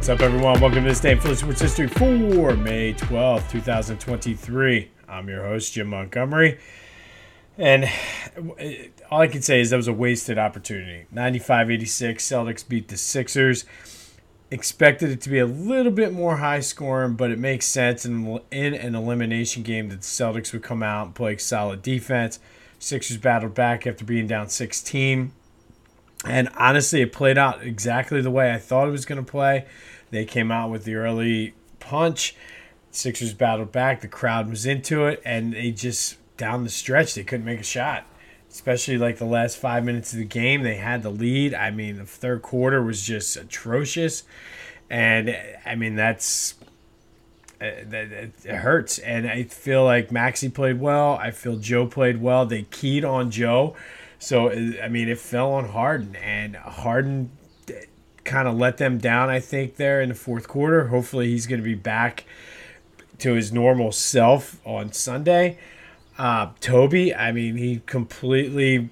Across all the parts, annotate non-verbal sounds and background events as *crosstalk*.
What's up, everyone? Welcome to this day in Philly Sports History for May 12th, 2023. I'm your host, Jim Montgomery. And uh, all I can say is that was a wasted opportunity. 95 86, Celtics beat the Sixers. Expected it to be a little bit more high scoring, but it makes sense in, in an elimination game that the Celtics would come out and play solid defense. Sixers battled back after being down 16. And honestly, it played out exactly the way I thought it was going to play. They came out with the early punch. Sixers battled back. The crowd was into it, and they just down the stretch they couldn't make a shot. Especially like the last five minutes of the game, they had the lead. I mean, the third quarter was just atrocious, and I mean that's uh, it hurts. And I feel like Maxey played well. I feel Joe played well. They keyed on Joe so I mean, it fell on Harden, and Harden kind of let them down. I think there in the fourth quarter. Hopefully, he's going to be back to his normal self on Sunday. Uh, Toby, I mean, he completely.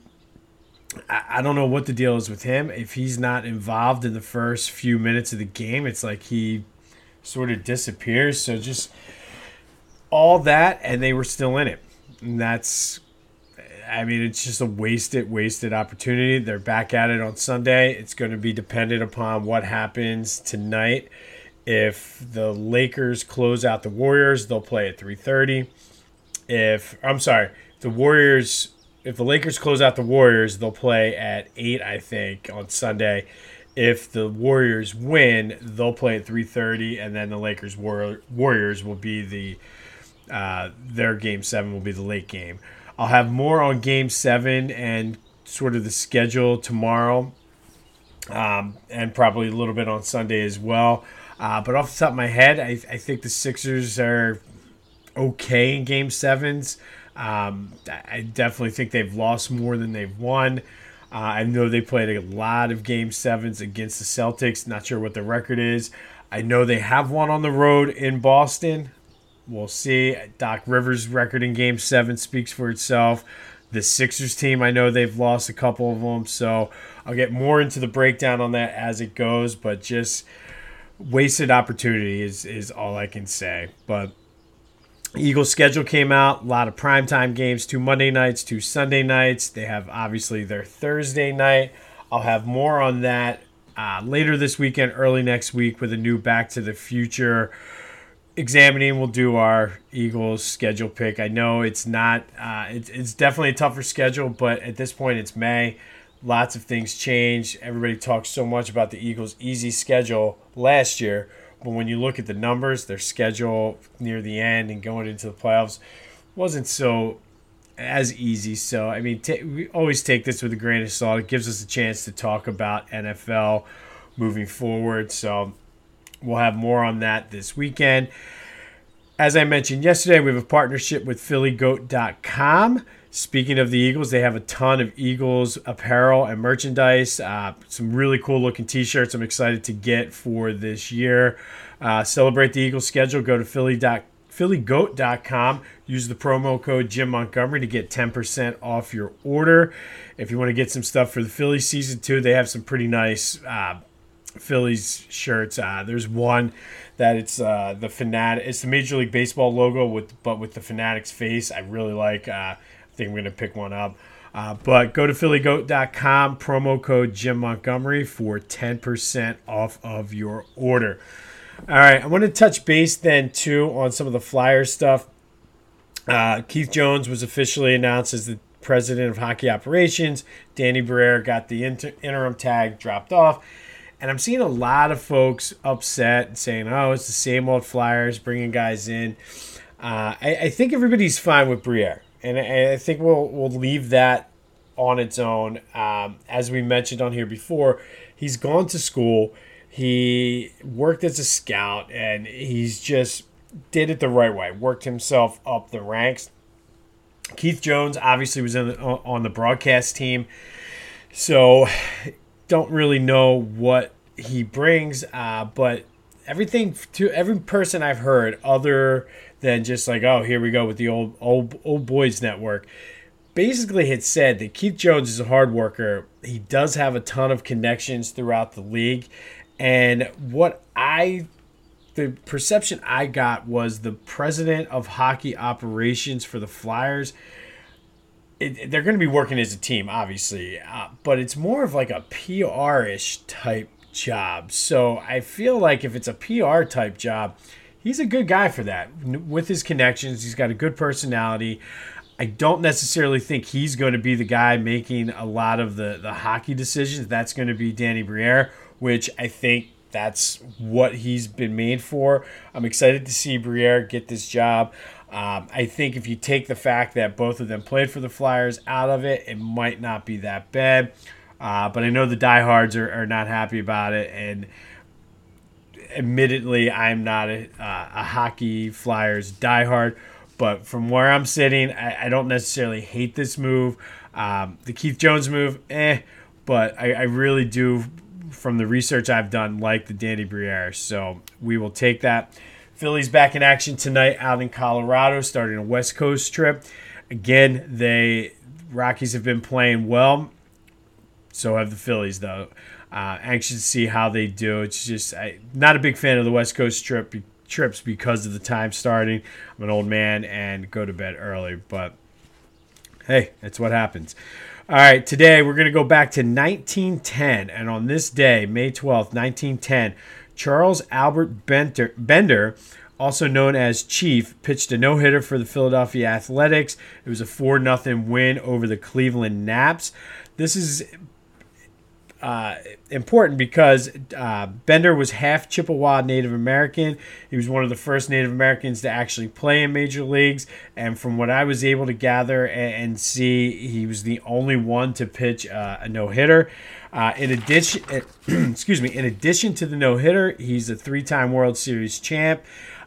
I don't know what the deal is with him. If he's not involved in the first few minutes of the game, it's like he sort of disappears. So just all that, and they were still in it. And that's I mean, it's just a wasted, wasted opportunity. They're back at it on Sunday. It's going to be dependent upon what happens tonight. If the Lakers close out the Warriors, they'll play at 3:30. If I'm sorry, the Warriors, if the Lakers close out the Warriors, they'll play at eight, I think, on Sunday. If the Warriors win, they'll play at 3:30, and then the Lakers Warriors will be the uh, their game seven will be the late game. I'll have more on Game Seven and sort of the schedule tomorrow, um, and probably a little bit on Sunday as well. Uh, but off the top of my head, I, I think the Sixers are okay in Game Sevens. Um, I definitely think they've lost more than they've won. Uh, I know they played a lot of Game Sevens against the Celtics. Not sure what the record is. I know they have one on the road in Boston. We'll see. Doc Rivers' record in Game Seven speaks for itself. The Sixers team, I know they've lost a couple of them, so I'll get more into the breakdown on that as it goes. But just wasted opportunity is is all I can say. But Eagles schedule came out. A lot of primetime games, two Monday nights, two Sunday nights. They have obviously their Thursday night. I'll have more on that uh, later this weekend, early next week, with a new Back to the Future examining, we'll do our Eagles schedule pick. I know it's not, uh, it's, it's definitely a tougher schedule, but at this point it's May. Lots of things change. Everybody talks so much about the Eagles' easy schedule last year, but when you look at the numbers, their schedule near the end and going into the playoffs wasn't so as easy. So, I mean, t- we always take this with a grain of salt. It gives us a chance to talk about NFL moving forward. So, We'll have more on that this weekend. As I mentioned yesterday, we have a partnership with PhillyGoat.com. Speaking of the Eagles, they have a ton of Eagles apparel and merchandise. Uh, some really cool looking t shirts I'm excited to get for this year. Uh, celebrate the Eagles schedule. Go to Philly. PhillyGoat.com. Use the promo code Jim Montgomery to get 10% off your order. If you want to get some stuff for the Philly season too, they have some pretty nice uh, Phillies shirts. Uh, there's one that it's uh, the Phanatic. It's the Major League Baseball logo with but with the Phanatic's face. I really like. Uh, I think I'm gonna pick one up. Uh, but go to phillygoat.com, promo code Jim Montgomery for 10% off of your order. All right, I want to touch base then too on some of the flyer stuff. Uh, Keith Jones was officially announced as the president of hockey operations. Danny Briere got the inter- interim tag dropped off. And I'm seeing a lot of folks upset saying, oh, it's the same old Flyers bringing guys in. Uh, I, I, think everybody's fine with Briere. And I, I, think we'll, we'll leave that on its own. Um, as we mentioned on here before, he's gone to school. He worked as a scout and he's just did it the right way, worked himself up the ranks. Keith Jones obviously was the, on the broadcast team. So don't really know what he brings, uh, but everything to every person I've heard, other than just like, oh, here we go with the old old old boys network, basically had said that Keith Jones is a hard worker. He does have a ton of connections throughout the league, And what I the perception I got was the president of hockey operations for the Flyers. It, they're going to be working as a team, obviously, uh, but it's more of like a PR ish type job. So I feel like if it's a PR type job, he's a good guy for that. With his connections, he's got a good personality. I don't necessarily think he's going to be the guy making a lot of the, the hockey decisions. That's going to be Danny Briere, which I think that's what he's been made for. I'm excited to see Briere get this job. Um, I think if you take the fact that both of them played for the Flyers out of it, it might not be that bad. Uh, but I know the diehards are, are not happy about it. And admittedly, I'm not a, uh, a hockey Flyers diehard. But from where I'm sitting, I, I don't necessarily hate this move. Um, the Keith Jones move, eh. But I, I really do from the research I've done, like the Danny Briere. So we will take that. Phillies back in action tonight out in Colorado, starting a West Coast trip. Again, they Rockies have been playing well. So have the Phillies, though. Uh, anxious to see how they do. It's just I, not a big fan of the West Coast trip trips because of the time starting. I'm an old man and go to bed early, but hey, that's what happens. All right, today we're going to go back to 1910. And on this day, May 12th, 1910, Charles Albert Bender, Bender also known as Chief, pitched a no hitter for the Philadelphia Athletics. It was a 4 0 win over the Cleveland Naps. This is uh, important because uh, Bender was half Chippewa Native American. He was one of the first Native Americans to actually play in major leagues, and from what I was able to gather and, and see, he was the only one to pitch uh, a no hitter. Uh, in addition, *clears throat* excuse me, in addition to the no hitter, he's a three-time World Series champ.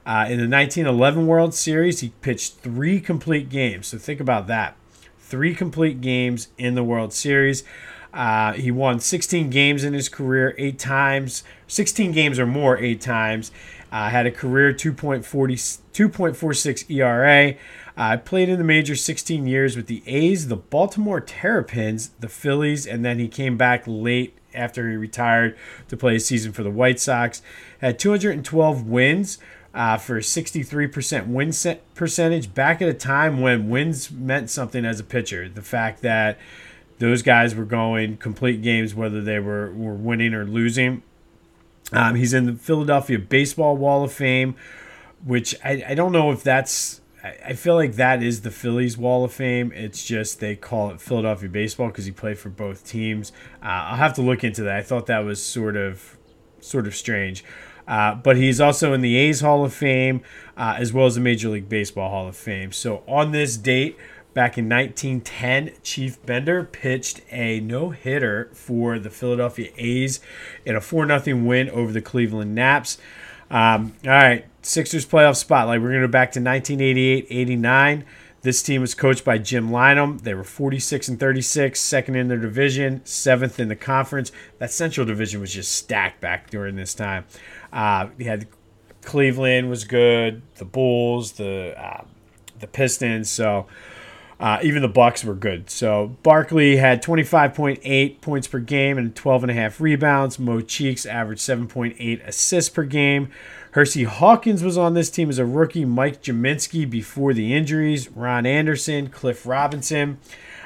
Uh, in the 1911 World Series, he pitched three complete games. So think about that. Three complete games in the World Series. Uh, he won 16 games in his career, eight times, 16 games or more, eight times. Uh, had a career 2.40, 2.46 ERA. I uh, played in the major 16 years with the A's, the Baltimore Terrapins, the Phillies, and then he came back late after he retired to play a season for the White Sox. Had 212 wins uh, for 63% win percentage back at a time when wins meant something as a pitcher. The fact that those guys were going complete games, whether they were, were winning or losing. Um, he's in the Philadelphia Baseball Wall of Fame, which I, I don't know if that's. I, I feel like that is the Phillies Wall of Fame. It's just they call it Philadelphia Baseball because he played for both teams. Uh, I'll have to look into that. I thought that was sort of sort of strange. Uh, but he's also in the A's Hall of Fame uh, as well as the Major League Baseball Hall of Fame. So on this date, Back in 1910, Chief Bender pitched a no hitter for the Philadelphia A's in a 4 0 win over the Cleveland Naps. Um, all right, Sixers playoff spotlight. We're going to go back to 1988 89. This team was coached by Jim Lynam. They were 46 and 36, second in their division, seventh in the conference. That Central Division was just stacked back during this time. Uh, you had Cleveland was good, the Bulls, the uh, the Pistons. So uh, even the Bucks were good. So Barkley had 25.8 points per game and 12 and a half rebounds. Mo Cheeks averaged 7.8 assists per game. Hersey Hawkins was on this team as a rookie. Mike Gminski before the injuries. Ron Anderson, Cliff Robinson.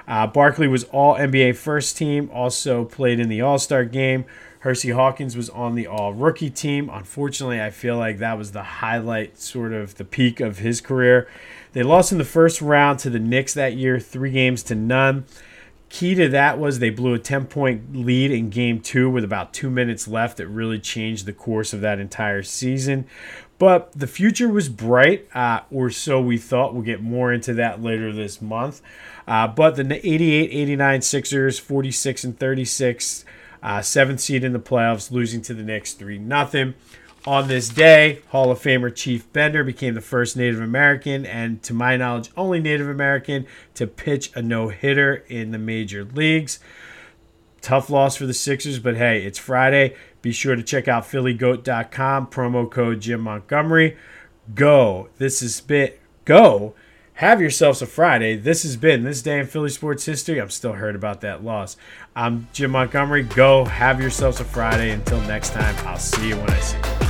Uh, Barkley was all NBA first team. Also played in the All Star game. Hersey Hawkins was on the all rookie team. Unfortunately, I feel like that was the highlight, sort of the peak of his career. They lost in the first round to the Knicks that year, three games to none. Key to that was they blew a 10 point lead in game two with about two minutes left. It really changed the course of that entire season. But the future was bright, uh, or so we thought. We'll get more into that later this month. Uh, but the 88 89 Sixers, 46 and 36, uh, seventh seed in the playoffs, losing to the Knicks 3 0. On this day, Hall of Famer Chief Bender became the first Native American and, to my knowledge, only Native American to pitch a no hitter in the major leagues. Tough loss for the Sixers, but hey, it's Friday. Be sure to check out PhillyGoat.com, promo code Jim Montgomery. Go. This is bit. Go. Have yourselves a Friday. This has been this day in Philly sports history. I'm still hurt about that loss. I'm Jim Montgomery. Go have yourselves a Friday. Until next time, I'll see you when I see you.